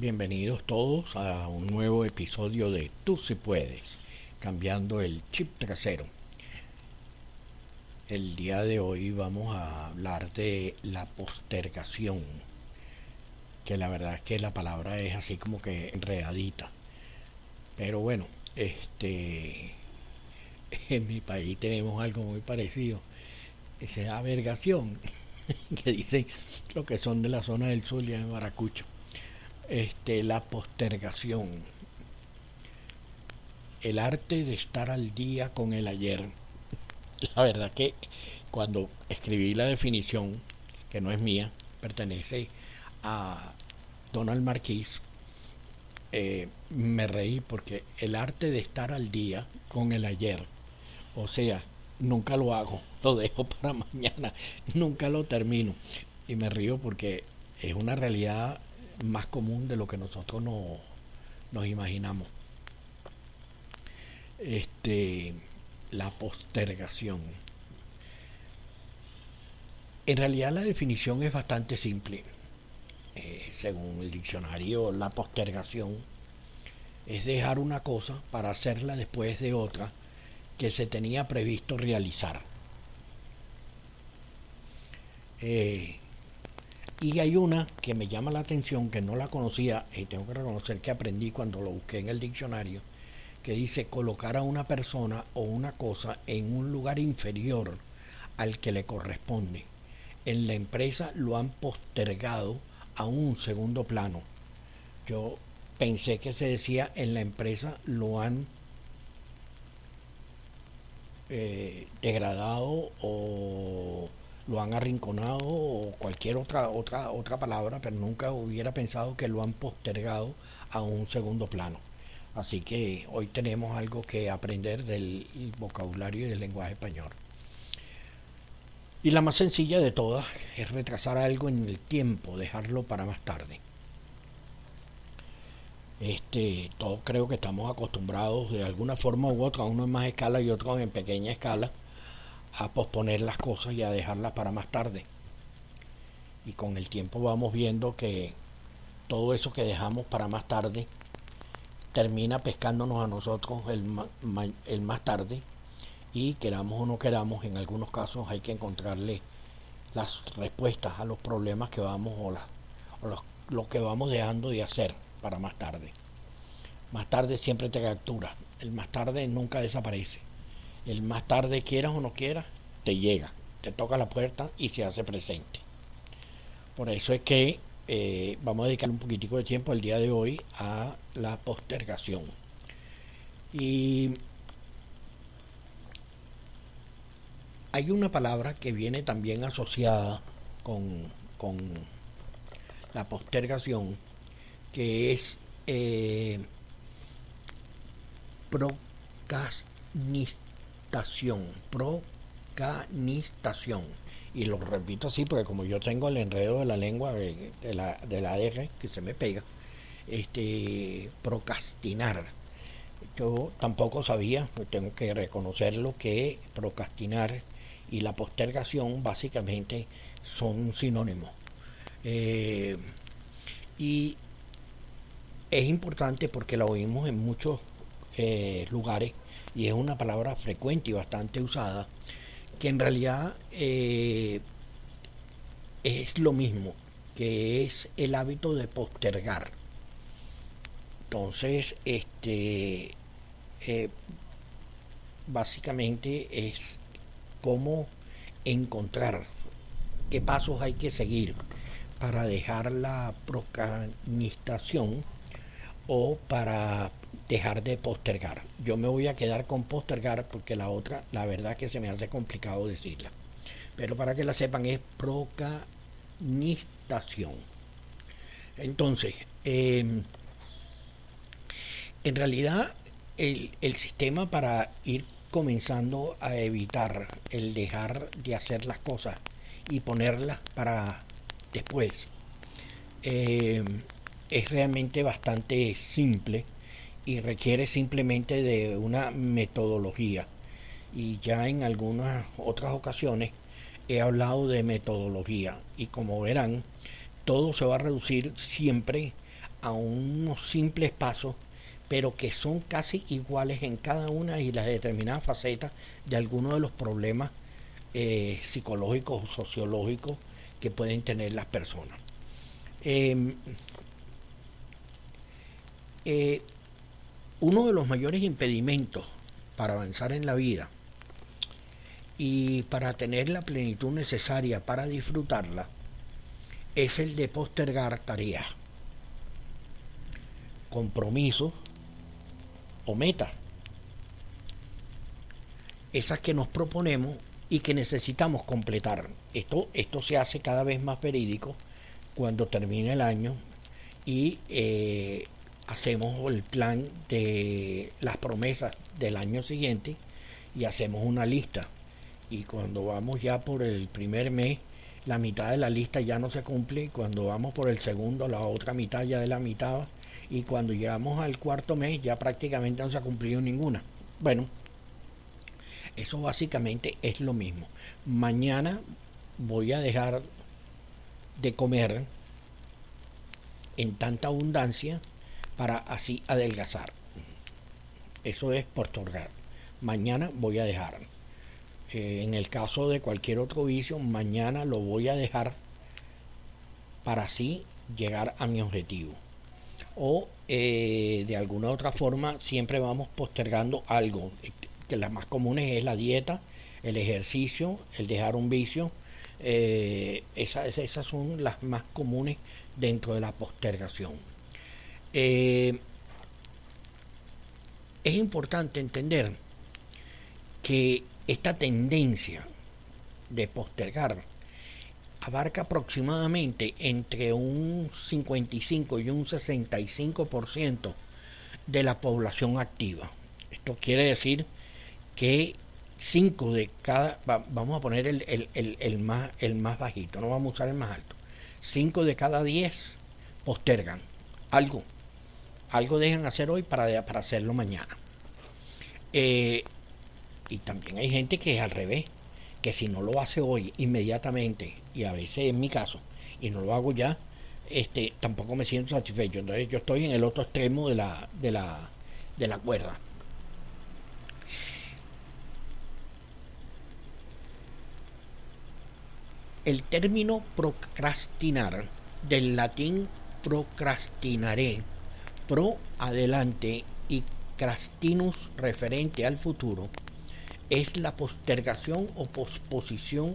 Bienvenidos todos a un nuevo episodio de Tú si puedes, cambiando el chip trasero. El día de hoy vamos a hablar de la postergación, que la verdad es que la palabra es así como que enredadita. Pero bueno, este en mi país tenemos algo muy parecido, esa avergación que dicen lo que son de la zona del Zulia de Maracucho este, la postergación, el arte de estar al día con el ayer. La verdad que cuando escribí la definición, que no es mía, pertenece a Donald Marquis, eh, me reí porque el arte de estar al día con el ayer, o sea, nunca lo hago, lo dejo para mañana, nunca lo termino. Y me río porque es una realidad más común de lo que nosotros no, nos imaginamos. Este, la postergación. En realidad la definición es bastante simple. Eh, según el diccionario, la postergación es dejar una cosa para hacerla después de otra que se tenía previsto realizar. Eh, y hay una que me llama la atención, que no la conocía, y tengo que reconocer que aprendí cuando lo busqué en el diccionario, que dice colocar a una persona o una cosa en un lugar inferior al que le corresponde. En la empresa lo han postergado a un segundo plano. Yo pensé que se decía en la empresa lo han eh, degradado o lo han arrinconado o cualquier otra, otra, otra palabra, pero nunca hubiera pensado que lo han postergado a un segundo plano. Así que hoy tenemos algo que aprender del vocabulario y del lenguaje español. Y la más sencilla de todas es retrasar algo en el tiempo, dejarlo para más tarde. Este, todos creo que estamos acostumbrados de alguna forma u otra, uno en más escala y otro en pequeña escala, a posponer las cosas y a dejarlas para más tarde. Y con el tiempo vamos viendo que todo eso que dejamos para más tarde termina pescándonos a nosotros el, más tarde y queramos o no queramos, en algunos casos hay que encontrarle las respuestas a los problemas que vamos o, o lo que vamos dejando de hacer para más tarde. Más tarde siempre te captura, el más tarde nunca desaparece el más tarde quieras o no quieras, te llega, te toca la puerta y se hace presente. Por eso es que eh, vamos a dedicar un poquitico de tiempo el día de hoy a la postergación. Y hay una palabra que viene también asociada con, con la postergación, que es eh, procanistación. Y lo repito así porque como yo tengo el enredo de la lengua de, la, de la R que se me pega, este procrastinar. Yo tampoco sabía, tengo que reconocerlo, que procrastinar y la postergación básicamente son sinónimos. Eh, y es importante porque la oímos en muchos eh, lugares y es una palabra frecuente y bastante usada, que en realidad eh, es lo mismo, que es el hábito de postergar. Entonces, este, eh, básicamente es cómo encontrar qué pasos hay que seguir para dejar la procrastinación o para dejar de postergar. Yo me voy a quedar con postergar porque la otra, la verdad que se me hace complicado decirla. Pero para que la sepan es procrastinación. Entonces, em, en realidad el, el sistema para ir comenzando a evitar el dejar de hacer las cosas y ponerlas para después em, es realmente bastante simple y requiere simplemente de una metodología. Y ya en algunas otras ocasiones he hablado de metodología y como verán, todo se va a reducir siempre a unos simples pasos, pero que son casi iguales en cada una y las determinadas facetas de algunos de los problemas eh, psicológicos o sociológicos que pueden tener las personas. Em, eh, uno de los mayores impedimentos para avanzar en la vida y para tener la plenitud necesaria para disfrutarla es el de postergar tareas, compromisos o metas. Esas que nos proponemos y que necesitamos completar. Esto, esto se hace cada vez más verídico cuando termina el año y eh, hacemos el plan de las promesas del año siguiente y hacemos una lista. Y cuando vamos ya por el primer mes, la mitad de la lista ya no se cumple. Cuando vamos por el segundo, la otra mitad ya de la mitad. Y cuando llegamos al cuarto mes, ya prácticamente no se ha cumplido ninguna. Bueno, eso básicamente es lo mismo. Mañana voy a dejar de comer en tanta abundancia para así adelgazar. Eso es postergar. Mañana voy a dejar. Eh, en el caso de cualquier otro vicio, mañana lo voy a dejar para así llegar a mi objetivo. O eh, de alguna otra forma siempre vamos postergando algo que las más comunes es la dieta, el ejercicio, el dejar un vicio. Eh, esas, esas son las más comunes dentro de la postergación. Eh, es importante entender que esta tendencia de postergar abarca aproximadamente entre un 55 y un 65% de la población activa. Esto quiere decir que 5 de cada, vamos a poner el, más, el más bajito, no vamos a usar el más alto, 5 de cada 10 postergan algo, algo dejan hacer hoy para, para hacerlo mañana. Eh, y también hay gente que es al revés, que si no lo hace hoy inmediatamente, y a veces en mi caso, y no lo hago ya, este, tampoco me siento satisfecho. Entonces yo estoy en el otro extremo de la, de la, de la cuerda. El término procrastinar, del latín procrastinaré, pro adelante y crastinus referente al futuro, es la postergación o posposición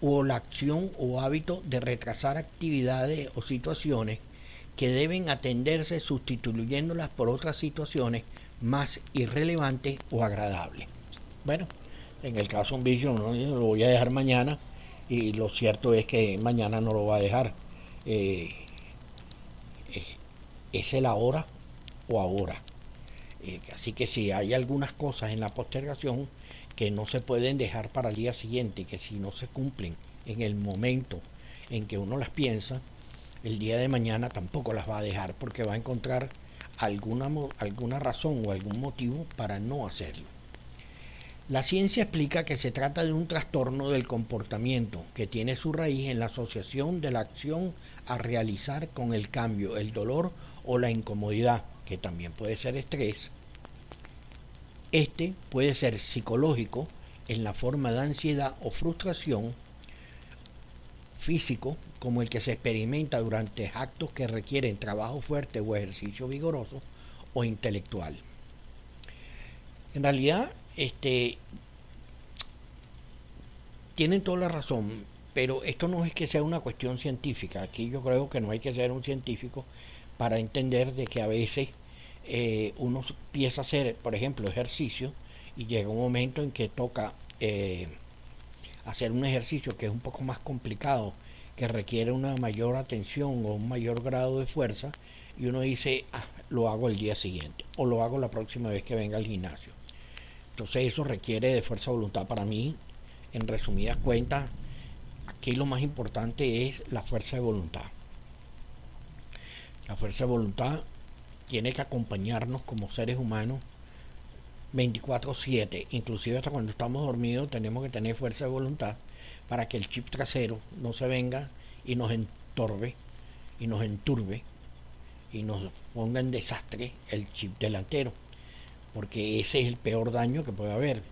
o la acción o hábito de retrasar actividades o situaciones que deben atenderse sustituyéndolas por otras situaciones más irrelevantes o agradables. Bueno, en el caso un vicio, no lo voy a dejar mañana y lo cierto es que mañana no lo va a dejar. Eh, es el ahora o ahora. Eh, así que si hay algunas cosas en la postergación que no se pueden dejar para el día siguiente, que si no se cumplen en el momento en que uno las piensa, el día de mañana tampoco las va a dejar porque va a encontrar alguna, alguna razón o algún motivo para no hacerlo. La ciencia explica que se trata de un trastorno del comportamiento que tiene su raíz en la asociación de la acción a realizar con el cambio, el dolor o la incomodidad, que también puede ser estrés. Este puede ser psicológico en la forma de ansiedad o frustración, físico, como el que se experimenta durante actos que requieren trabajo fuerte o ejercicio vigoroso, o intelectual. En realidad, este, tienen toda la razón, pero esto no es que sea una cuestión científica. Aquí yo creo que no hay que ser un científico para entender de que a veces eh, uno empieza a hacer, por ejemplo, ejercicio y llega un momento en que toca eh, hacer un ejercicio que es un poco más complicado, que requiere una mayor atención o un mayor grado de fuerza y uno dice, ah, lo hago el día siguiente o lo hago la próxima vez que venga al gimnasio. Entonces eso requiere de fuerza de voluntad para mí. En resumidas cuentas, aquí lo más importante es la fuerza de voluntad. La fuerza de voluntad tiene que acompañarnos como seres humanos 24/7, inclusive hasta cuando estamos dormidos tenemos que tener fuerza de voluntad para que el chip trasero no se venga y nos estorbe y nos enturbe y nos ponga en desastre el chip delantero, porque ese es el peor daño que puede haber.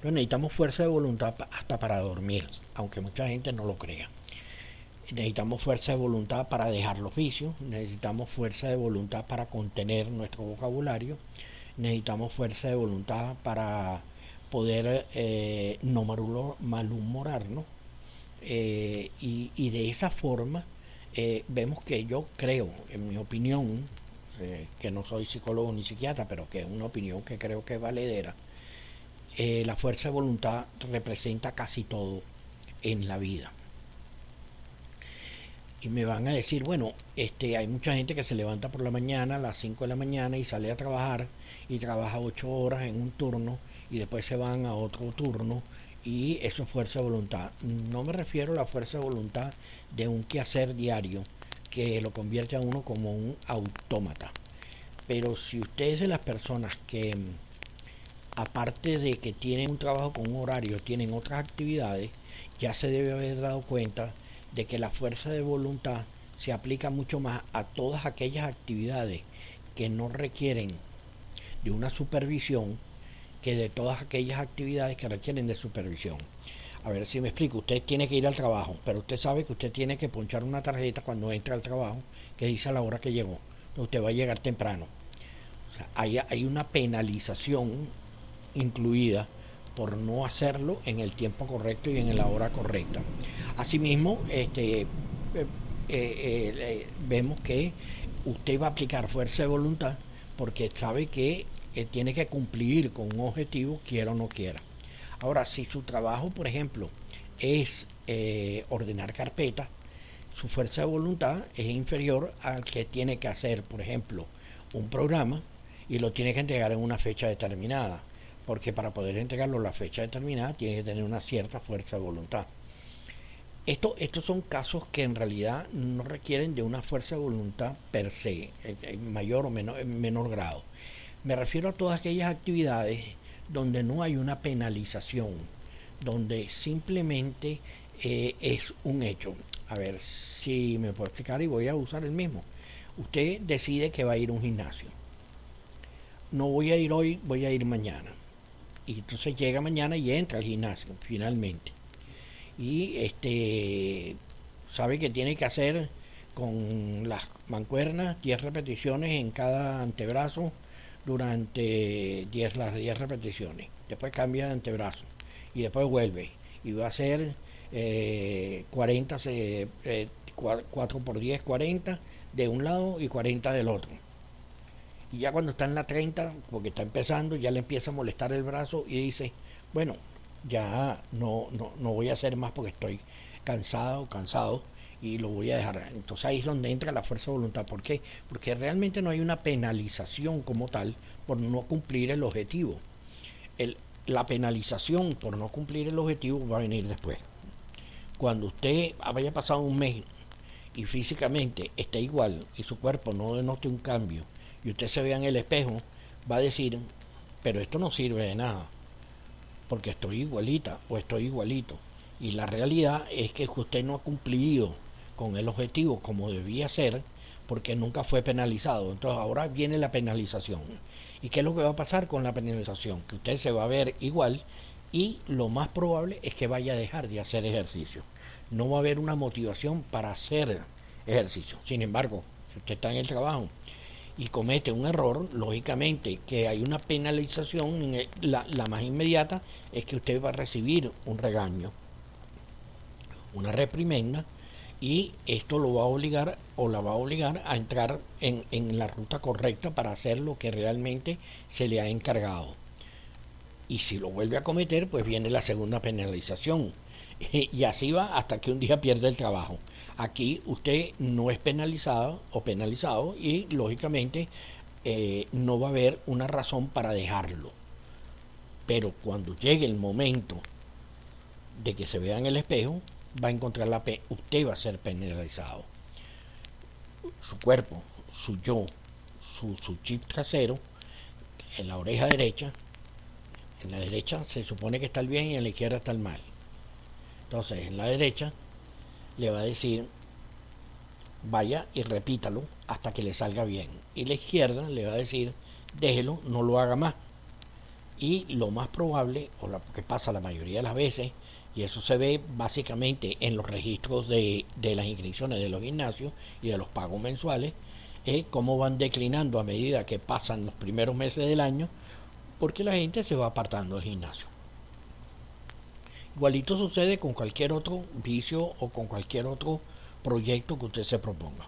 Pero necesitamos fuerza de voluntad hasta para dormir, aunque mucha gente no lo crea. Necesitamos fuerza de voluntad para dejar los vicios, necesitamos fuerza de voluntad para contener nuestro vocabulario, necesitamos fuerza de voluntad para poder eh, no malhumorarnos. Eh, y, y, de esa forma eh, vemos que yo creo, en mi opinión, eh, que no soy psicólogo ni psiquiatra, pero que es una opinión que creo que es valedera, eh, la fuerza de voluntad representa casi todo en la vida. Y me van a decir, bueno, este, hay mucha gente que se levanta por la mañana a las 5 de la mañana y sale a trabajar y trabaja 8 horas en un turno y después se van a otro turno y eso es fuerza de voluntad. No me refiero a la fuerza de voluntad de un quehacer diario que lo convierte a uno como un autómata. Pero si ustedes de las personas que aparte de que tienen un trabajo con un horario, tienen otras actividades, ya se debe haber dado cuenta de que la fuerza de voluntad se aplica mucho más a todas aquellas actividades que no requieren de una supervisión que de todas aquellas actividades que requieren de supervisión. A ver si me explico, usted tiene que ir al trabajo, pero usted sabe que usted tiene que ponchar una tarjeta cuando entra al trabajo que dice a la hora que llegó. Usted va a llegar temprano. Hay una penalización incluida por no hacerlo en el tiempo correcto y en la hora correcta. Asimismo, este, eh, eh, eh, vemos que usted va a aplicar fuerza de voluntad porque sabe que tiene que cumplir con un objetivo, quiera o no quiera. Ahora, si su trabajo, por ejemplo, es ordenar carpetas, su fuerza de voluntad es inferior al que tiene que hacer, por ejemplo, un programa y lo tiene que entregar en una fecha determinada, porque para poder entregarlo a la fecha determinada tiene que tener una cierta fuerza de voluntad. Esto, estos son casos que en realidad no requieren de una fuerza de voluntad per se, en mayor o menor, en menor grado. Me refiero a todas aquellas actividades donde no hay una penalización, donde simplemente eh, es un hecho. A ver si me puedo explicar y voy a usar el mismo. Usted decide que va a ir a un gimnasio. No voy a ir hoy, voy a ir mañana. Y entonces llega mañana y entra al gimnasio, finalmente. Y este sabe que tiene que hacer con las mancuernas 10 repeticiones en cada antebrazo durante 10 las 10 repeticiones. Después cambia de antebrazo y después vuelve y va a hacer 40 4 por 10 40 de un lado y 40 del otro. Y ya cuando está en la 30, porque está empezando, ya le empieza a molestar el brazo y dice, bueno, ya no, no, no voy a hacer más porque estoy cansado, cansado y lo voy a dejar. Entonces ahí es donde entra la fuerza de voluntad. ¿Por qué? Porque realmente no hay una penalización como tal por no cumplir el objetivo. El, la penalización por no cumplir el objetivo va a venir después. Cuando usted haya pasado un mes y físicamente esté igual y su cuerpo no denote un cambio y usted se vea en el espejo, va a decir, pero esto no sirve de nada, porque estoy igualita o estoy igualito. Y la realidad es que usted no ha cumplido con el objetivo como debía ser, porque nunca fue penalizado. Entonces ahora viene la penalización. ¿Y qué es lo que va a pasar con la penalización? Que usted se va a ver igual y lo más probable es que vaya a dejar de hacer ejercicio. No va a haber una motivación para hacer ejercicio. Sin embargo, si usted está en el trabajo y comete un error, lógicamente que hay una penalización, la, la más inmediata es que usted va a recibir un regaño, una reprimenda y esto lo va a obligar o la va a obligar a entrar en, en, la ruta correcta para hacer lo que realmente se le ha encargado. Y si lo vuelve a cometer, pues viene la segunda penalización. Y así va hasta que un día pierde el trabajo. Aquí usted no es penalizado o penalizado y lógicamente eh, no va a haber una razón para dejarlo. Pero cuando llegue el momento de que se vea en el espejo, va a encontrar la P, usted va a ser penalizado. Su cuerpo, su yo, su, su chip trasero, en la oreja derecha, en la derecha se supone que está el bien y en la izquierda está el mal. Entonces, en la derecha le va a decir, vaya y repítalo hasta que le salga bien. Y la izquierda le va a decir, déjelo, no lo haga más. Y lo más probable, o lo que pasa la mayoría de las veces, y eso se ve básicamente en los registros de, de las inscripciones de los gimnasios y de los pagos mensuales, es cómo van declinando a medida que pasan los primeros meses del año, porque la gente se va apartando del gimnasio. Igualito sucede con cualquier otro vicio o con cualquier otro proyecto que usted se proponga.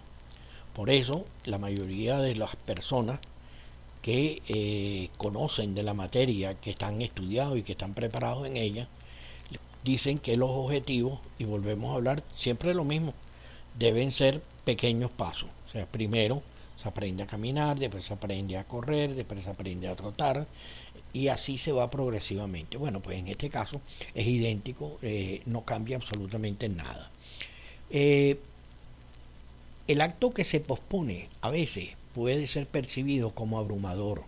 Por eso, la mayoría de las personas que eh, conocen de la materia, que están estudiados y que están preparados en ella, dicen que los objetivos, y volvemos a hablar siempre lo mismo, deben ser pequeños pasos. O sea, primero se aprende a caminar, después se aprende a correr, después se aprende a trotar, y así se va progresivamente. Bueno, pues en este caso es idéntico, eh, no cambia absolutamente nada. Eh, el acto que se pospone a veces puede ser percibido como abrumador,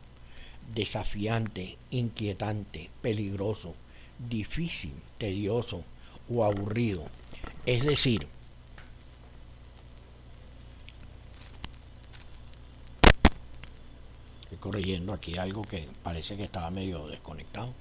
desafiante, inquietante, peligroso, difícil, tedioso o aburrido. Es decir, corrigiendo aquí algo que parece que estaba medio desconectado.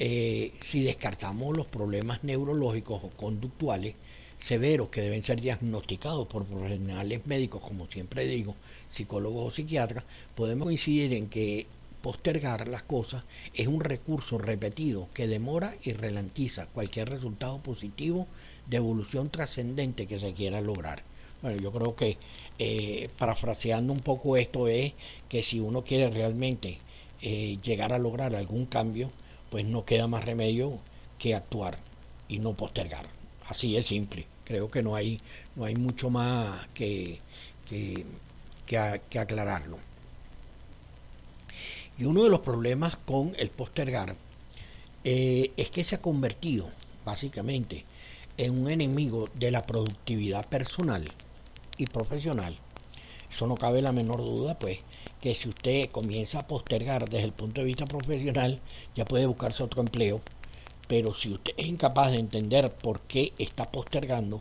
Eh, si descartamos los problemas neurológicos o conductuales severos que deben ser diagnosticados por profesionales médicos, como siempre digo, psicólogos o psiquiatras, podemos coincidir en que postergar las cosas es un recurso repetido que demora y ralentiza cualquier resultado positivo de evolución trascendente que se quiera lograr. Bueno, yo creo que eh, parafraseando un poco esto es que si uno quiere realmente eh, llegar a lograr algún cambio, pues no queda más remedio que actuar y no postergar. Así es simple. Creo que no hay, no hay mucho más que, que, que aclararlo. Y uno de los problemas con el postergar eh, es que se ha convertido básicamente en un enemigo de la productividad personal y profesional. Eso no cabe la menor duda, pues, que si usted comienza a postergar desde el punto de vista profesional, ya puede buscarse otro empleo. Pero si usted es incapaz de entender por qué está postergando,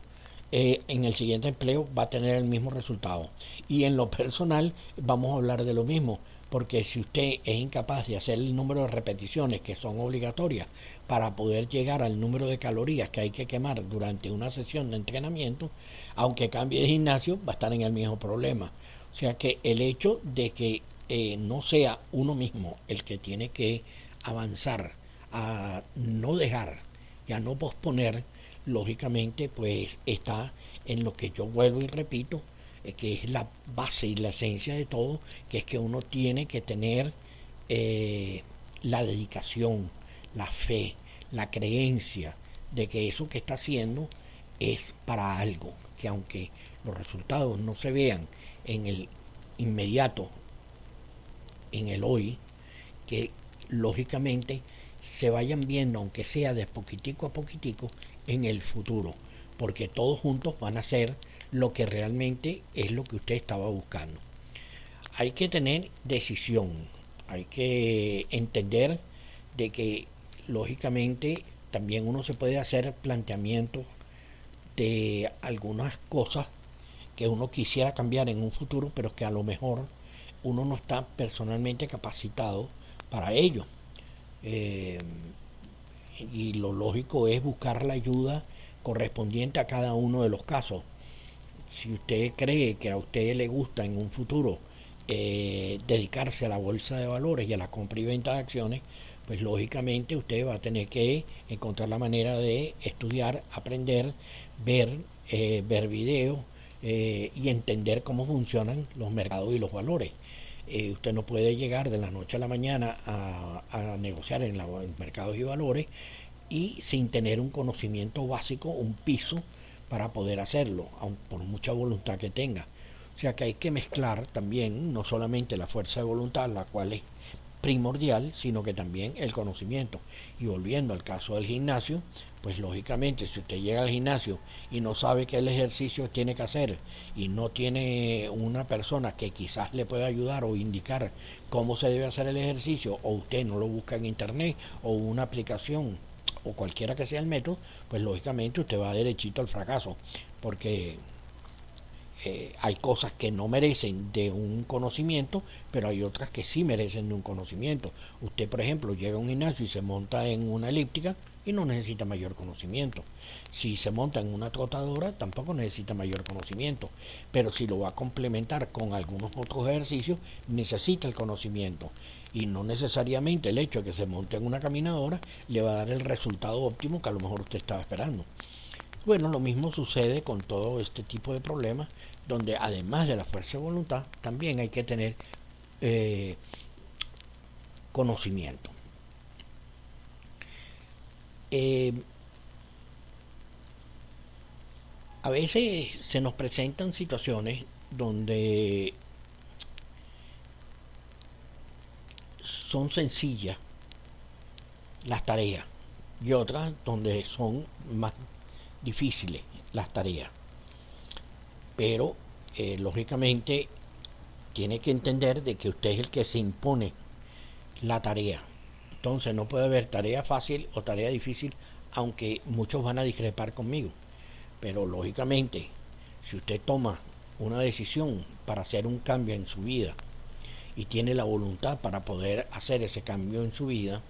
eh, en el siguiente empleo va a tener el mismo resultado. Y en lo personal vamos a hablar de lo mismo porque si usted es incapaz de hacer el número de repeticiones que son obligatorias para poder llegar al número de calorías que hay que quemar durante una sesión de entrenamiento, aunque cambie de gimnasio, va a estar en el mismo problema. O sea que el hecho de que eh, no sea uno mismo el que tiene que avanzar a no dejar y a no posponer, lógicamente pues está en lo que yo vuelvo y repito, eh, que es la base y la esencia de todo, que es que uno tiene que tener eh, la dedicación, la fe, la creencia de que eso que está haciendo es para algo, que aunque los resultados no se vean en el inmediato, en el hoy, que lógicamente se vayan viendo, aunque sea de poquitico a poquitico, en el futuro, porque todos juntos van a ser lo que realmente es lo que usted estaba buscando. Hay que tener decisión, hay que entender de que lógicamente también uno se puede hacer planteamientos de algunas cosas que uno quisiera cambiar en un futuro, pero que a lo mejor uno no está personalmente capacitado para ello. Eh, y lo lógico es buscar la ayuda correspondiente a cada uno de los casos si usted cree que a usted le gusta en un futuro eh, dedicarse a la bolsa de valores y a la compra y venta de acciones, pues lógicamente usted va a tener que encontrar la manera de estudiar, aprender, ver, eh, ver videos eh, y entender cómo funcionan los mercados y los valores. usted no puede llegar de la noche a la mañana a, negociar en los mercados y valores y sin tener un conocimiento básico, un piso para poder hacerlo, aun por mucha voluntad que tenga. O sea que hay que mezclar también no solamente la fuerza de voluntad, la cual es primordial, sino que también el conocimiento. Y volviendo al caso del gimnasio, pues lógicamente si usted llega al gimnasio y no sabe qué el ejercicio tiene que hacer y no tiene una persona que quizás le pueda ayudar o indicar cómo se debe hacer el ejercicio, o usted no lo busca en internet o una aplicación o cualquiera que sea el método, pues lógicamente usted va derechito al fracaso, porque eh, hay cosas que no merecen de un conocimiento, pero hay otras que sí merecen de un conocimiento. Usted, por ejemplo, llega a un gimnasio y se monta en una elíptica y no necesita mayor conocimiento. Si se monta en una trotadora, tampoco necesita mayor conocimiento. Pero si lo va a complementar con algunos otros ejercicios, necesita el conocimiento. Y no necesariamente el hecho de que se monte en una caminadora le va a dar el resultado óptimo que a lo mejor usted estaba esperando. Bueno, lo mismo sucede con todo este tipo de problemas, donde además de la fuerza de voluntad, también hay que tener eh, conocimiento. Eh, a veces se nos presentan situaciones donde son sencillas las tareas y otras donde son más difíciles las tareas. Pero, eh, lógicamente, tiene que entender de que usted es el que se impone la tarea. Entonces no puede haber tarea fácil o tarea difícil, aunque muchos van a discrepar conmigo. Pero lógicamente, si usted toma una decisión para hacer un cambio en su vida y tiene la voluntad para poder hacer ese cambio en su vida,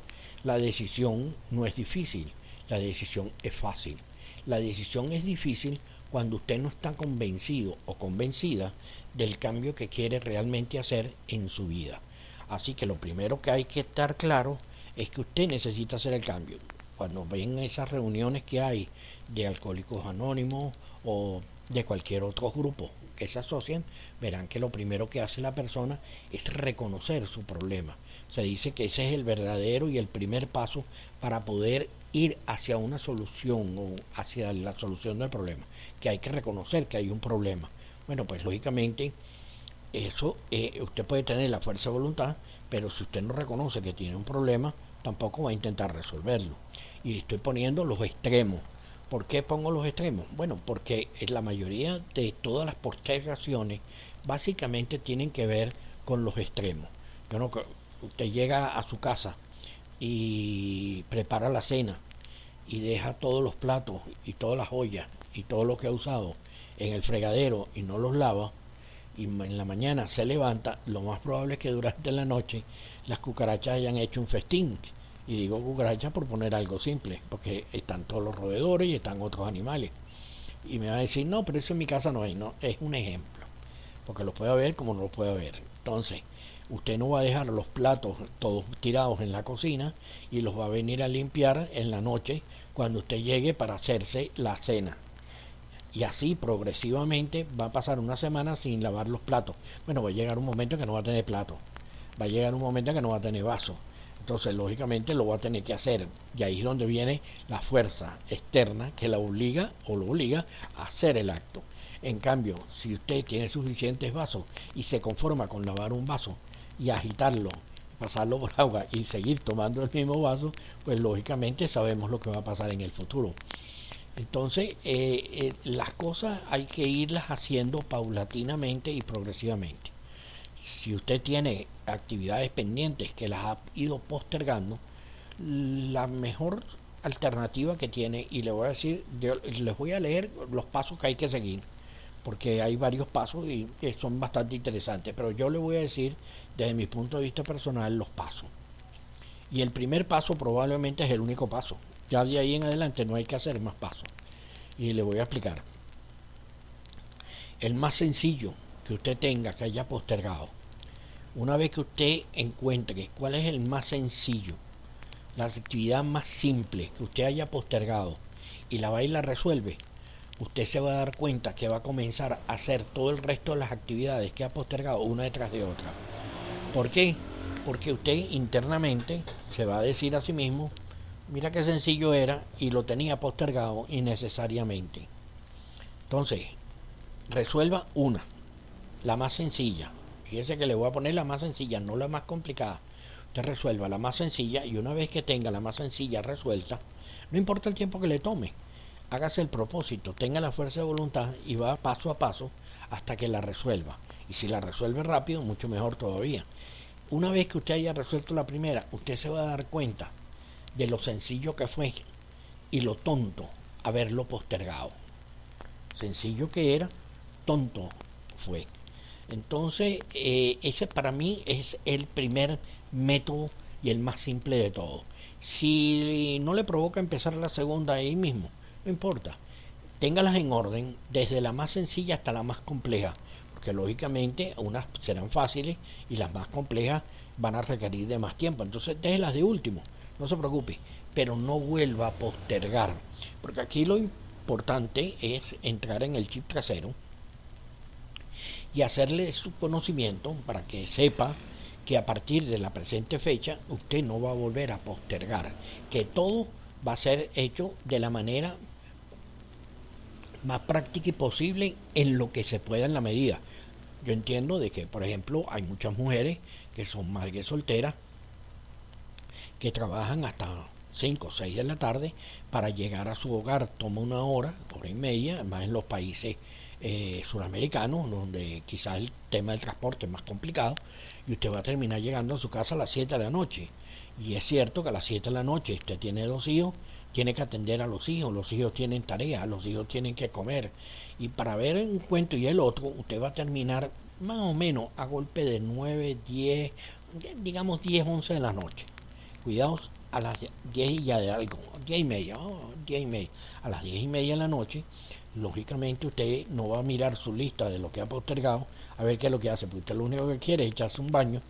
la decisión no es difícil, la decisión es fácil. La decisión es difícil cuando usted no está convencido o convencida del cambio que quiere realmente hacer en su vida. Así que lo primero que hay que estar claro es que usted necesita hacer el cambio. Cuando ven esas reuniones que hay de alcohólicos anónimos o de cualquier otro grupo que se asocian, verán que lo primero que hace la persona es reconocer su problema. Se dice que ese es el verdadero y el primer paso para poder ir hacia una solución o hacia la solución del problema, que hay que reconocer que hay un problema. Bueno, pues lógicamente eso eh, usted puede tener la fuerza de voluntad, pero si usted no reconoce que tiene un problema, tampoco va a intentar resolverlo. Y estoy poniendo los extremos. ¿Por qué pongo los extremos? Bueno, porque la mayoría de todas las postergaciones básicamente tienen que ver con los extremos. Yo no, usted llega a su casa y prepara la cena y deja todos los platos y todas las ollas y todo lo que ha usado en el fregadero y no los lava y en la mañana se levanta, lo más probable es que durante la noche las cucarachas hayan hecho un festín. Y digo cucarachas por poner algo simple, porque están todos los roedores y están otros animales. Y me va a decir, no, pero eso en mi casa no hay, no, es un ejemplo, porque lo puede ver como no lo puede ver. Entonces, Usted no va a dejar los platos todos tirados en la cocina y los va a venir a limpiar en la noche cuando usted llegue para hacerse la cena. Y así progresivamente va a pasar una semana sin lavar los platos. Bueno, va a llegar un momento que no va a tener plato. Va a llegar un momento que no va a tener vaso. Entonces, lógicamente, lo va a tener que hacer. Y ahí es donde viene la fuerza externa que la obliga o lo obliga a hacer el acto. En cambio, si usted tiene suficientes vasos y se conforma con lavar un vaso y agitarlo, pasarlo por agua y seguir tomando el mismo vaso, pues lógicamente sabemos lo que va a pasar en el futuro. Entonces, eh, eh, las cosas hay que irlas haciendo paulatinamente y progresivamente. Si usted tiene actividades pendientes que las ha ido postergando, la mejor alternativa que tiene, y le voy a decir, les voy a leer los pasos que hay que seguir, porque hay varios pasos y son bastante interesantes, pero yo le voy a decir desde mi punto de vista personal, los pasos. Y el primer paso probablemente es el único paso. Ya de ahí en adelante no hay que hacer más pasos. Y le voy a explicar. El más sencillo que usted tenga, que haya postergado. Una vez que usted encuentre cuál es el más sencillo, la actividad más simple que usted haya postergado y la va y la resuelve, usted se va a dar cuenta que va a comenzar a hacer todo el resto de las actividades que ha postergado una detrás de otra. ¿Por qué? Porque usted internamente se va a decir a sí mismo, mira qué sencillo era y lo tenía postergado innecesariamente. Entonces, resuelva una, la más sencilla. Fíjese que le voy a poner la más sencilla, no la más complicada. Usted resuelva la más sencilla y una vez que tenga la más sencilla resuelta, no importa el tiempo que le tome, hágase el propósito, tenga la fuerza de voluntad y va paso a paso hasta que la resuelva. Y si la resuelve rápido, mucho mejor todavía. Una vez que usted haya resuelto la primera, usted se va a dar cuenta de lo sencillo que fue y lo tonto haberlo postergado. Sencillo que era tonto fue. Entonces, eh, ese para mí es el primer método y el más simple de todo. Si no le provoca empezar la segunda ahí mismo, no importa. Téngalas en orden, desde la más sencilla hasta la más compleja, porque lógicamente unas serán fáciles y las más complejas van a requerir de más tiempo. Entonces, déjelas de último, no se preocupe, pero no vuelva a postergar, porque aquí lo importante es entrar en el chip trasero y hacerle su conocimiento para que sepa que a partir de la presente fecha usted no va a volver a postergar, que todo va a ser hecho de la manera más práctica y posible en lo que se pueda en la medida. Yo entiendo de que, por ejemplo, hay muchas mujeres que son madres solteras que trabajan hasta 5 o 6 de la tarde para llegar a su hogar toma una hora, hora y media, más en los países eh, suramericanos, donde quizás el tema del transporte es más complicado, y usted va a terminar llegando a su casa a las 7 de la noche. Y es cierto que a las 7 de la noche usted tiene dos hijos, tiene que atender a los hijos, los hijos tienen tareas, los hijos tienen que comer. Y para ver un cuento y el otro, usted va a terminar más o menos a golpe de 9, 10, digamos 10, 11 de la noche. Cuidados a las 10 y ya de algo, 10 y media, 10 y media. A las 10 y media de la noche lógicamente usted no va a mirar su lista de lo que ha postergado a ver qué es lo que hace, porque usted lo único que quiere es echarse un baño,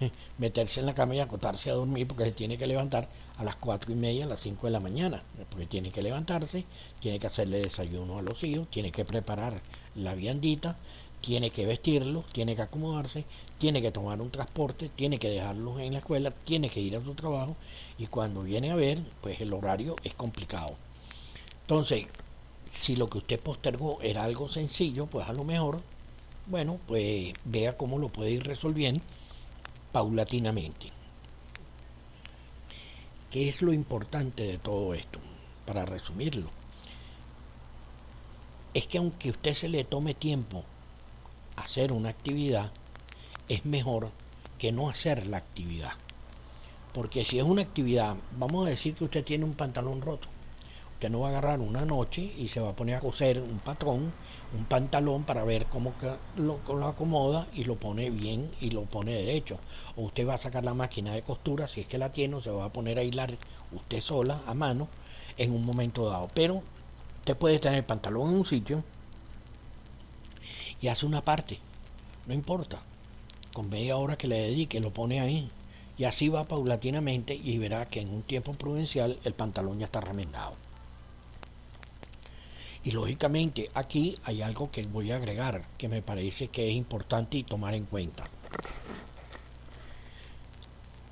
meterse en la cama y acotarse a dormir porque se tiene que levantar a las cuatro y media, a las 5 de la mañana, porque tiene que levantarse, tiene que hacerle desayuno a los hijos, tiene que preparar la viandita, tiene que vestirlos, tiene que acomodarse, tiene que tomar un transporte, tiene que dejarlos en la escuela, tiene que ir a su trabajo y cuando viene a ver, pues el horario es complicado. Entonces, si lo que usted postergó era algo sencillo, pues a lo mejor, bueno, pues vea cómo lo puede ir resolviendo paulatinamente. ¿Qué es lo importante de todo esto? Para resumirlo, es que aunque usted se le tome tiempo hacer una actividad, es mejor que no hacer la actividad. Porque si es una actividad, vamos a decir que usted tiene un pantalón roto Usted no va a agarrar una noche y se va a poner a coser un patrón, un pantalón para ver cómo lo, lo, acomoda y lo pone bien y lo pone derecho. O usted va a sacar la máquina de costura, si es que la tiene, o se va a poner a hilar usted sola, a mano, en un momento dado. Pero usted puede tener el pantalón en un sitio y hace una parte, no importa. Con media hora que le dedique, lo pone ahí. Y así va paulatinamente y verá que en un tiempo prudencial el pantalón ya está remendado. Y lógicamente aquí hay algo que voy a agregar que me parece que es importante y tomar en cuenta.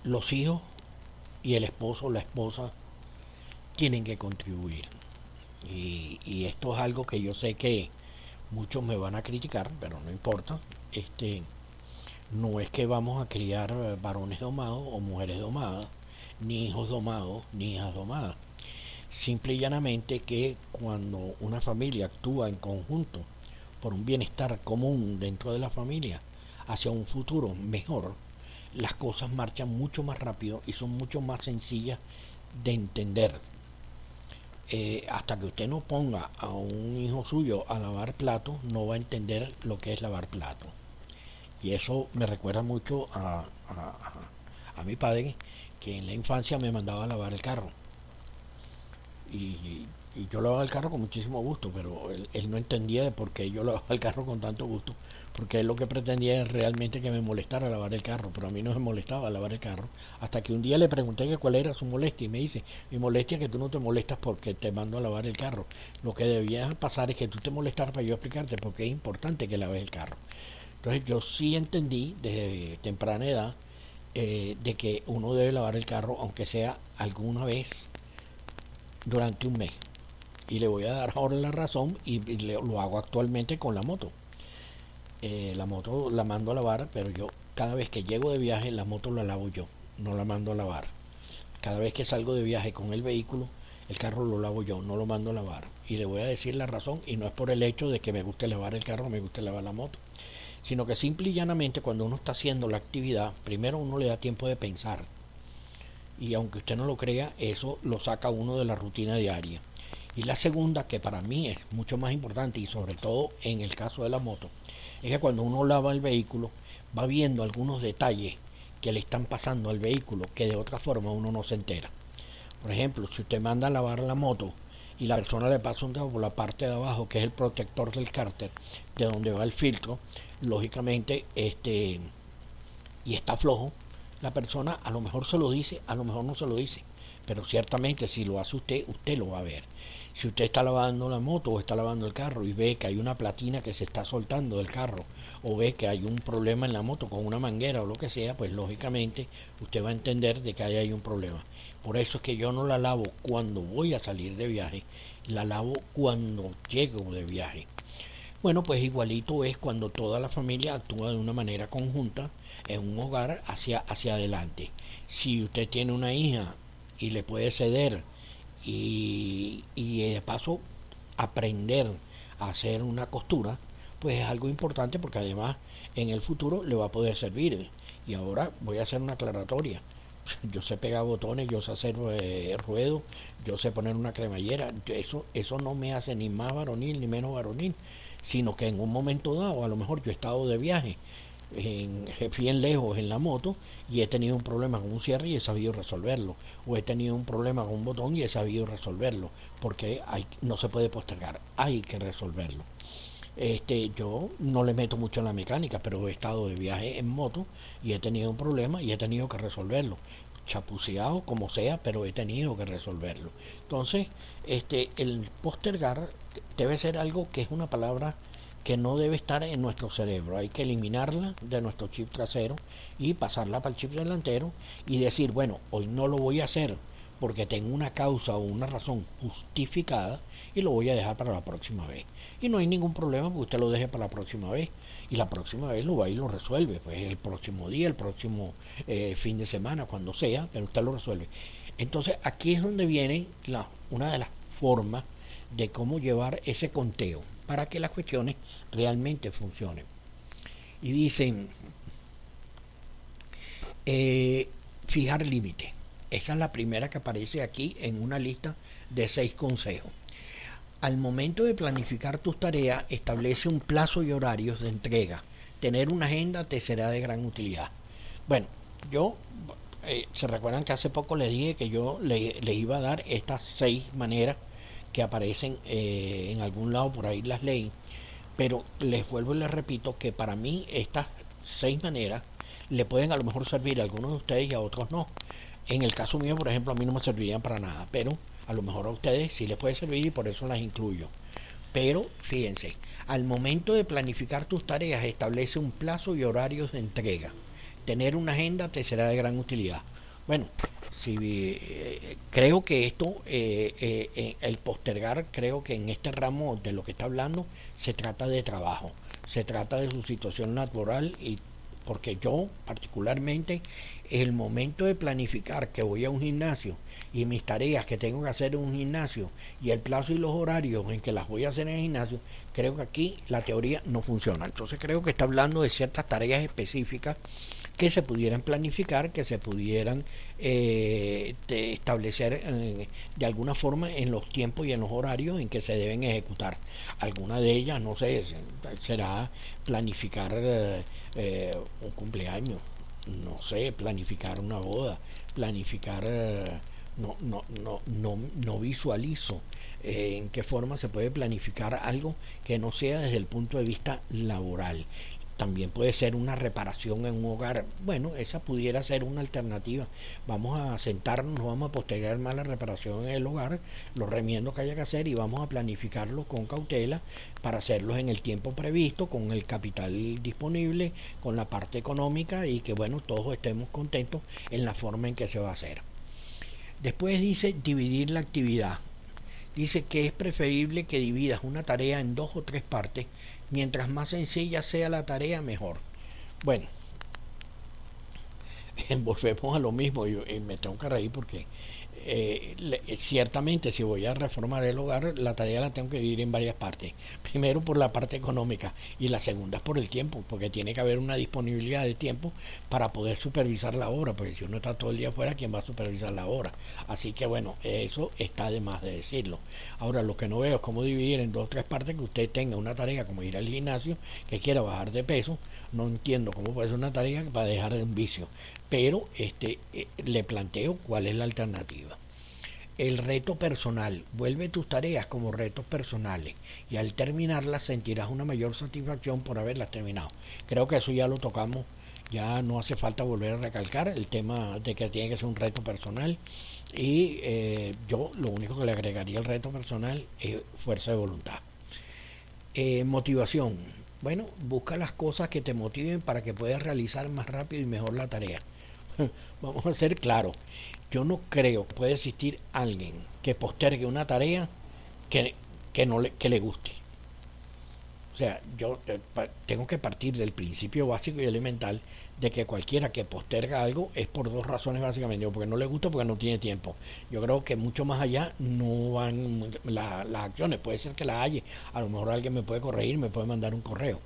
Los hijos y el esposo la esposa tienen que contribuir. Y, esto es algo que yo sé que muchos me van a criticar, pero no importa. Este, no es que vamos a criar varones domados o mujeres domadas, ni hijos domados, ni hijas domadas Simple y llanamente que cuando una familia actúa en conjunto por un bienestar común dentro de la familia hacia un futuro mejor, las cosas marchan mucho más rápido y son mucho más sencillas de entender. Eh, hasta que usted no ponga a un hijo suyo a lavar platos, no va a entender lo que es lavar platos. Y eso me recuerda mucho a, a mi padre, que en la infancia me mandaba a lavar el carro y, yo lavaba el carro con muchísimo gusto, pero él, no entendía de por qué yo lavaba el carro con tanto gusto, porque él lo que pretendía era realmente que me molestara lavar el carro, pero a mí no me molestaba lavar el carro, hasta que un día le pregunté que cuál era su molestia y me dice, mi molestia es que tú no te molestas porque te mando a lavar el carro, lo que debía pasar es que tú te molestaras para yo explicarte porque es importante que laves el carro. Entonces yo sí entendí desde temprana edad eh, de que uno debe lavar el carro aunque sea alguna vez durante un mes. Y le voy a dar ahora la razón y, lo hago actualmente con la moto. Eh, la moto la mando a lavar, pero yo cada vez que llego de viaje la moto la lavo yo, no la mando a lavar. Cada vez que salgo de viaje con el vehículo, el carro lo lavo yo, no lo mando a lavar. Y le voy a decir la razón, y no es por el hecho de que me guste lavar el carro me guste lavar la moto, sino que simple y llanamente cuando uno está haciendo la actividad, primero uno le da tiempo de pensar y aunque usted no lo crea, eso lo saca uno de la rutina diaria. Y la segunda, que para mí es mucho más importante y sobre todo en el caso de la moto, es que cuando uno lava el vehículo va viendo algunos detalles que le están pasando al vehículo que de otra forma uno no se entera. Por ejemplo, si usted manda a lavar la moto y la persona le pasa un dedo por la parte de abajo, que es el protector del cárter, de donde va el filtro, lógicamente, este, y está flojo, la persona a lo mejor se lo dice, a lo mejor no se lo dice, pero ciertamente si lo hace usted, usted lo va a ver. Si usted está lavando la moto o está lavando el carro y ve que hay una platina que se está soltando del carro o ve que hay un problema en la moto con una manguera o lo que sea, pues lógicamente usted va a entender de que ahí hay un problema. Por eso es que yo no la lavo cuando voy a salir de viaje, la lavo cuando llego de viaje. Bueno, pues igualito es cuando toda la familia actúa de una manera conjunta en un hogar hacia, hacia adelante. Si usted tiene una hija y le puede ceder y, y de paso aprender a hacer una costura, pues es algo importante porque además en el futuro le va a poder servir. Y ahora voy a hacer una aclaratoria. Yo sé pegar botones, yo sé hacer eh, ruedo, yo sé poner una cremallera. Eso, eso no me hace ni más varonil ni menos varonil, sino que en un momento dado, a lo mejor yo he estado de viaje en, bien lejos en la moto y he tenido un problema con un cierre y he sabido resolverlo. O he tenido un problema con un botón y he sabido resolverlo. Porque hay, no se puede postergar, hay que resolverlo. Este, yo no le meto mucho en la mecánica, pero he estado de viaje en moto y he tenido un problema y he tenido que resolverlo. Chapuceado como sea, pero he tenido que resolverlo. Entonces, este, el postergar debe ser algo que es una palabra que no debe estar en nuestro cerebro. Hay que eliminarla de nuestro chip trasero y pasarla para el chip delantero y decir, bueno, hoy no lo voy a hacer porque tengo una causa o una razón justificada y lo voy a dejar para la próxima vez. Y no hay ningún problema porque usted lo deje para la próxima vez. Y la próxima vez lo va y lo resuelve. Pues el próximo día, el próximo eh, fin de semana, cuando sea, pero usted lo resuelve. Entonces aquí es donde viene la, una de las formas de cómo llevar ese conteo para que las cuestiones realmente funcionen. Y dicen, eh, fijar límite. Esa es la primera que aparece aquí en una lista de seis consejos. Al momento de planificar tus tareas, establece un plazo y horarios de entrega. Tener una agenda te será de gran utilidad. Bueno, yo, eh, se recuerdan que hace poco les dije que yo le, iba a dar estas seis maneras que aparecen eh, en algún lado, por ahí las leí, pero les vuelvo y les repito que para mí estas seis maneras le pueden a lo mejor servir a algunos de ustedes y a otros no. En el caso mío, por ejemplo, a mí no me servirían para nada, pero a lo mejor a ustedes sí les puede servir y por eso las incluyo. Pero fíjense, al momento de planificar tus tareas establece un plazo y horarios de entrega. Tener una agenda te será de gran utilidad. Bueno, si, eh, creo que esto, eh, eh, el postergar, creo que en este ramo de lo que está hablando, se trata de trabajo, se trata de su situación natural y porque yo particularmente el momento de planificar que voy a un gimnasio y mis tareas que tengo que hacer en un gimnasio y el plazo y los horarios en que las voy a hacer en el gimnasio, creo que aquí la teoría no funciona. Entonces creo que está hablando de ciertas tareas específicas que se pudieran planificar, que se pudieran eh, establecer eh, de alguna forma en los tiempos y en los horarios en que se deben ejecutar. Alguna de ellas, no sé, será planificar eh, un cumpleaños, no sé, planificar una boda, planificar no, no, no, no, no visualizo eh, en qué forma se puede planificar algo que no sea desde el punto de vista laboral. También puede ser una reparación en un hogar. Bueno, esa pudiera ser una alternativa. Vamos a sentarnos, no vamos a postergar más la reparación en el hogar, los remiendos que haya que hacer y vamos a planificarlo con cautela para hacerlos en el tiempo previsto, con el capital disponible, con la parte económica y que bueno, todos estemos contentos en la forma en que se va a hacer. Después dice dividir la actividad. Dice que es preferible que dividas una tarea en dos o tres partes. Mientras más sencilla sea la tarea, mejor. Bueno, volvemos a lo mismo y, me tengo que reír porque eh, eh, ciertamente si voy a reformar el hogar, la tarea la tengo que dividir en varias partes. Primero por la parte económica y la segunda por el tiempo, porque tiene que haber una disponibilidad de tiempo para poder supervisar la obra, porque si uno está todo el día afuera, ¿quién va a supervisar la obra? Así que bueno, eso está de más de decirlo. Ahora, lo que no veo es cómo dividir en dos o tres partes que usted tenga una tarea como ir al gimnasio, que quiera bajar de peso, no entiendo cómo puede ser una tarea para dejar de un vicio pero este, eh, le planteo cuál es la alternativa. El reto personal. Vuelve tus tareas como retos personales y al terminarlas sentirás una mayor satisfacción por haberlas terminado. Creo que eso ya lo tocamos, ya no hace falta volver a recalcar el tema de que tiene que ser un reto personal y eh, yo lo único que le agregaría al reto personal es fuerza de voluntad. Eh, motivación. Bueno, busca las cosas que te motiven para que puedas realizar más rápido y mejor la tarea. vamos a ser claros, yo no creo que pueda existir alguien que postergue una tarea que, no le, que le guste. O sea, yo eh, tengo que partir del principio básico y elemental de que cualquiera que posterga algo es por dos razones básicamente, porque no le gusta, porque no tiene tiempo. Yo creo que mucho más allá no van las acciones, puede ser que la haya, a lo mejor alguien me puede corregir, me puede mandar un correo.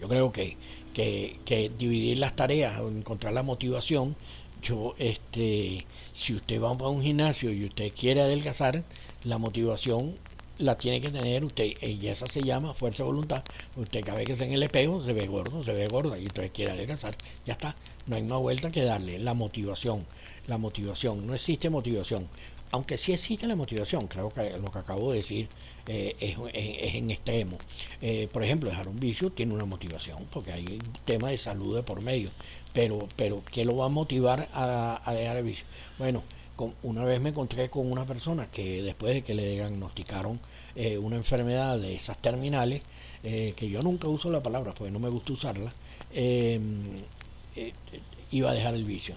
Yo creo que que, dividir las tareas o encontrar la motivación. Yo, este, si usted va a un gimnasio y usted quiere adelgazar, la motivación la tiene que tener usted, y esa se llama fuerza de voluntad. Usted cada vez que está en el espejo se ve gordo, se ve gorda, y usted quiere adelgazar, ya está. No hay más vuelta que darle. La motivación, la motivación, no existe motivación. Aunque sí existe la motivación, creo que lo que acabo de decir eh, es, en extremo. Eh, por ejemplo, dejar un vicio tiene una motivación, porque hay un tema de salud de por medio. Pero, pero ¿qué lo va a motivar a, dejar el vicio? Bueno, una vez me encontré con una persona que después de que le diagnosticaron eh, una enfermedad de esas terminales, que yo nunca uso la palabra porque no me gusta usarla, iba a dejar el vicio.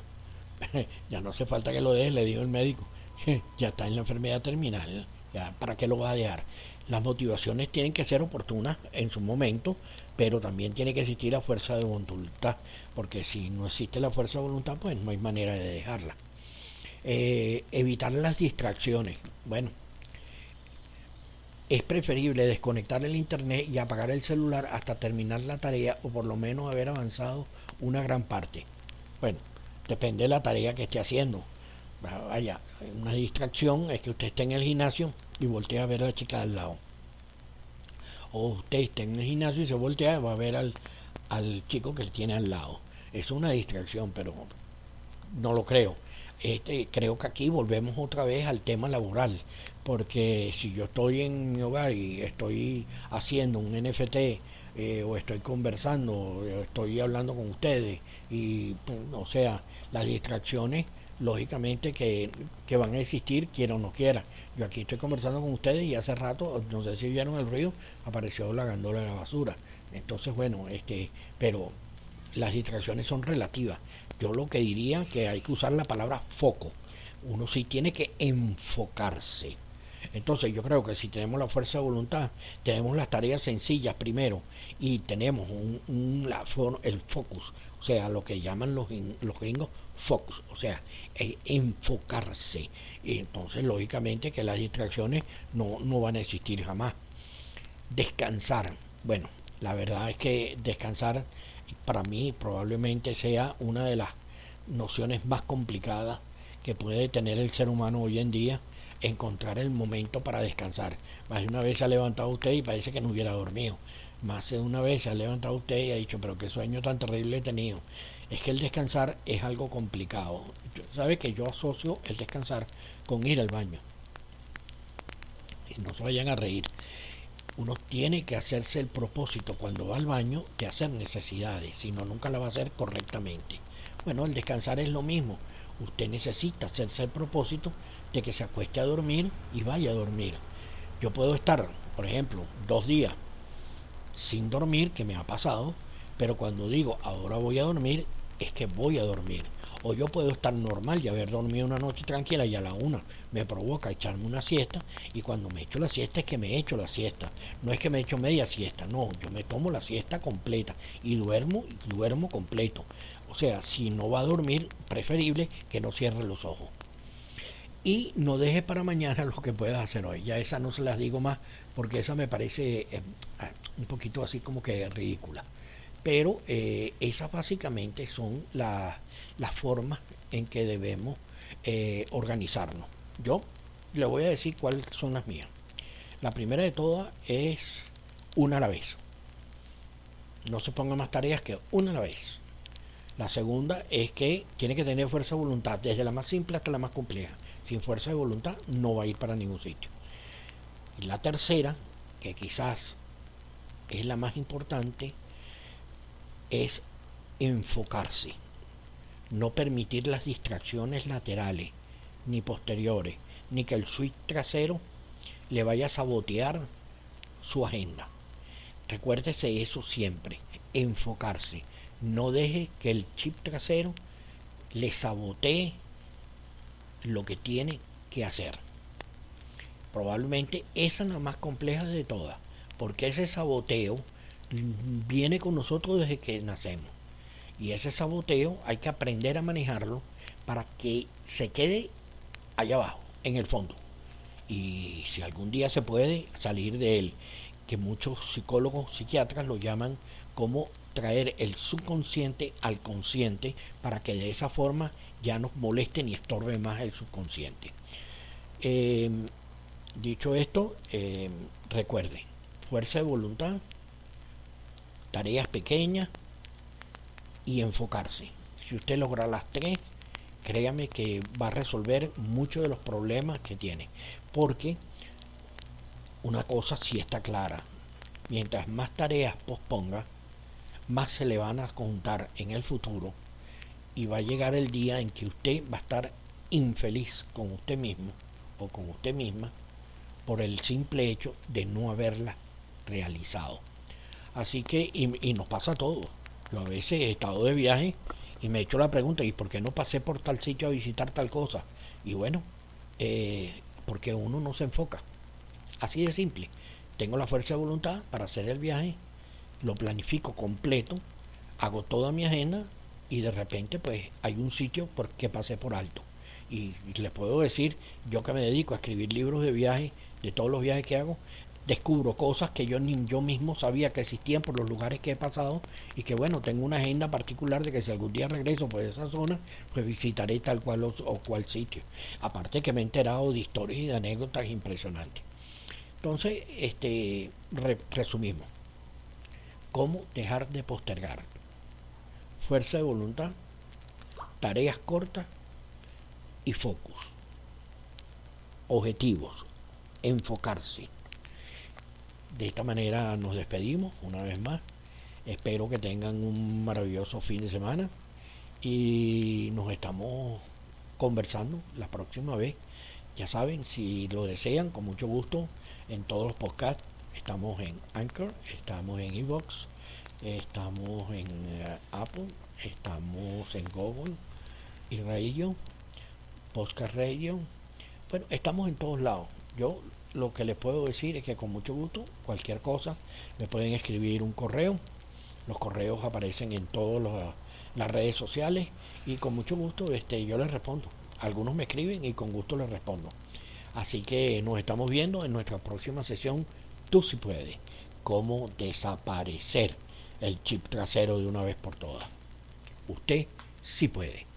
ya no hace falta que lo deje, le dijo el médico, ya está en la enfermedad terminal ya, ¿para qué lo va a dejar? Las motivaciones tienen que ser oportunas en su momento, pero también tiene que existir la fuerza de voluntad, porque si no existe la fuerza de voluntad, pues no hay manera de dejarla. Eh, evitar las distracciones. Bueno, es preferible desconectar el internet y apagar el celular hasta terminar la tarea o por lo menos haber avanzado una gran parte. Bueno, depende de la tarea que esté haciendo. Vaya, una distracción es que usted esté en el gimnasio y voltea a ver a la chica al lado. O usted está en el gimnasio y se voltea y va a ver al, al chico que tiene al lado. Es una distracción, pero no lo creo. Este, creo que aquí volvemos otra vez al tema laboral, porque si yo estoy en mi hogar y estoy haciendo un NFT eh, o estoy conversando, o estoy hablando con ustedes, y pues, o sea, las distracciones lógicamente que, van a existir, quiera o no quiera. Yo aquí estoy conversando con ustedes y hace rato, no sé si vieron el ruido, apareció la gandola de la basura. Entonces, bueno, este, pero las distracciones son relativas. Yo lo que diría que hay que usar la palabra foco. Uno sí tiene que enfocarse. Entonces yo creo que si tenemos la fuerza de voluntad, tenemos las tareas sencillas primero y tenemos un, la, el focus, o sea, lo que llaman los, los gringos focus, o sea, enfocarse. Y entonces, lógicamente, que las distracciones no, no van a existir jamás. Descansar. Bueno, la verdad es que descansar para mí probablemente sea una de las nociones más complicadas que puede tener el ser humano hoy en día, encontrar el momento para descansar. Más de una vez se ha levantado usted y parece que no hubiera dormido. Más de una vez se ha levantado usted y ha dicho, pero qué sueño tan terrible he tenido es que el descansar es algo complicado. Sabe que yo asocio el descansar con ir al baño. Y no se vayan a reír. Uno tiene que hacerse el propósito cuando va al baño de hacer necesidades, si no, nunca la va a hacer correctamente. Bueno, el descansar es lo mismo. Usted necesita hacerse el propósito de que se acueste a dormir y vaya a dormir. Yo puedo estar, por ejemplo, dos días sin dormir, que me ha pasado, pero cuando digo ahora voy a dormir, es que voy a dormir. O yo puedo estar normal y haber dormido una noche tranquila y a la una me provoca echarme una siesta y cuando me echo la siesta es que me echo la siesta. No es que me echo media siesta, no, yo me tomo la siesta completa y duermo y duermo completo. O sea, si no va a dormir, preferible que no cierre los ojos. y no dejes para mañana lo que puedas hacer hoy. Ya esa no se las digo más porque esa me parece eh, ah, un poquito así como que ridícula. Pero eh, esas básicamente son las formas en que debemos eh, organizarnos. Yo le voy a decir cuáles son las mías. La primera de todas es una a la vez. No se pongan más tareas que una a la vez. La segunda es que tiene que tener fuerza de voluntad, desde la más simple hasta la más compleja. Sin fuerza de voluntad no va a ir para ningún sitio. Y la tercera, que quizás es la más importante, es enfocarse. No permitir las distracciones laterales ni posteriores, ni que el switch trasero le vaya a sabotear su agenda. Recuérdese eso siempre, enfocarse. No deje que el chip trasero le sabotee lo que tiene que hacer. Probablemente esa es la más compleja de todas, porque ese saboteo viene con nosotros desde que nacemos. Y ese saboteo hay que aprender a manejarlo para que se quede allá abajo, en el fondo. Y si algún día se puede salir de él, que muchos psicólogos, psiquiatras lo llaman como traer el subconsciente al consciente para que de esa forma ya nos moleste ni estorbe más el subconsciente. Em, dicho esto, eh, recuerde, fuerza de voluntad, tareas pequeñas y enfocarse. Si usted logra las tres, créame que va a resolver muchos de los problemas que tiene. Porque una cosa sí está clara. Mientras más tareas posponga, más se le van a contar en el futuro y va a llegar el día en que usted va a estar infeliz con usted mismo o con usted misma por el simple hecho de no haberla realizado. Así que, y, nos pasa a todos. Yo a veces he estado de viaje y me he hecho la pregunta, ¿y por qué no pasé por tal sitio a visitar tal cosa? Y bueno, eh, porque uno no se enfoca. Así de simple. Tengo la fuerza de voluntad para hacer el viaje, lo planifico completo, hago toda mi agenda y de repente pues hay un sitio por que pasé por alto. Y, y les puedo decir, yo que me dedico a escribir libros de viaje, de todos los viajes que hago, descubro cosas que yo ni yo mismo sabía que existían por los lugares que he pasado y que bueno, tengo una agenda particular de que si algún día regreso por esa zona, pues visitaré tal cual o, cual sitio. Aparte que me he enterado de historias y de anécdotas impresionantes. Entonces, este resumimos. ¿Cómo dejar de postergar? Fuerza de voluntad, tareas cortas y focus. Objetivos, enfocarse de esta manera nos despedimos una vez más. Espero que tengan un maravilloso fin de semana y nos estamos conversando la próxima vez. Ya saben, si lo desean, con mucho gusto, en todos los podcasts. Estamos en Anchor, estamos en Evox, estamos en eh, Apple, estamos en Google y Radio, Podcast Radio. Bueno, estamos en todos lados. Yo lo que les puedo decir es que con mucho gusto, cualquier cosa, me pueden escribir un correo. Los correos aparecen en todas las redes sociales y con mucho gusto este, yo les respondo. Algunos me escriben y con gusto les respondo. Así que nos estamos viendo en nuestra próxima sesión. Tú si puedes. Cómo desaparecer el chip trasero de una vez por todas. Usted sí puede.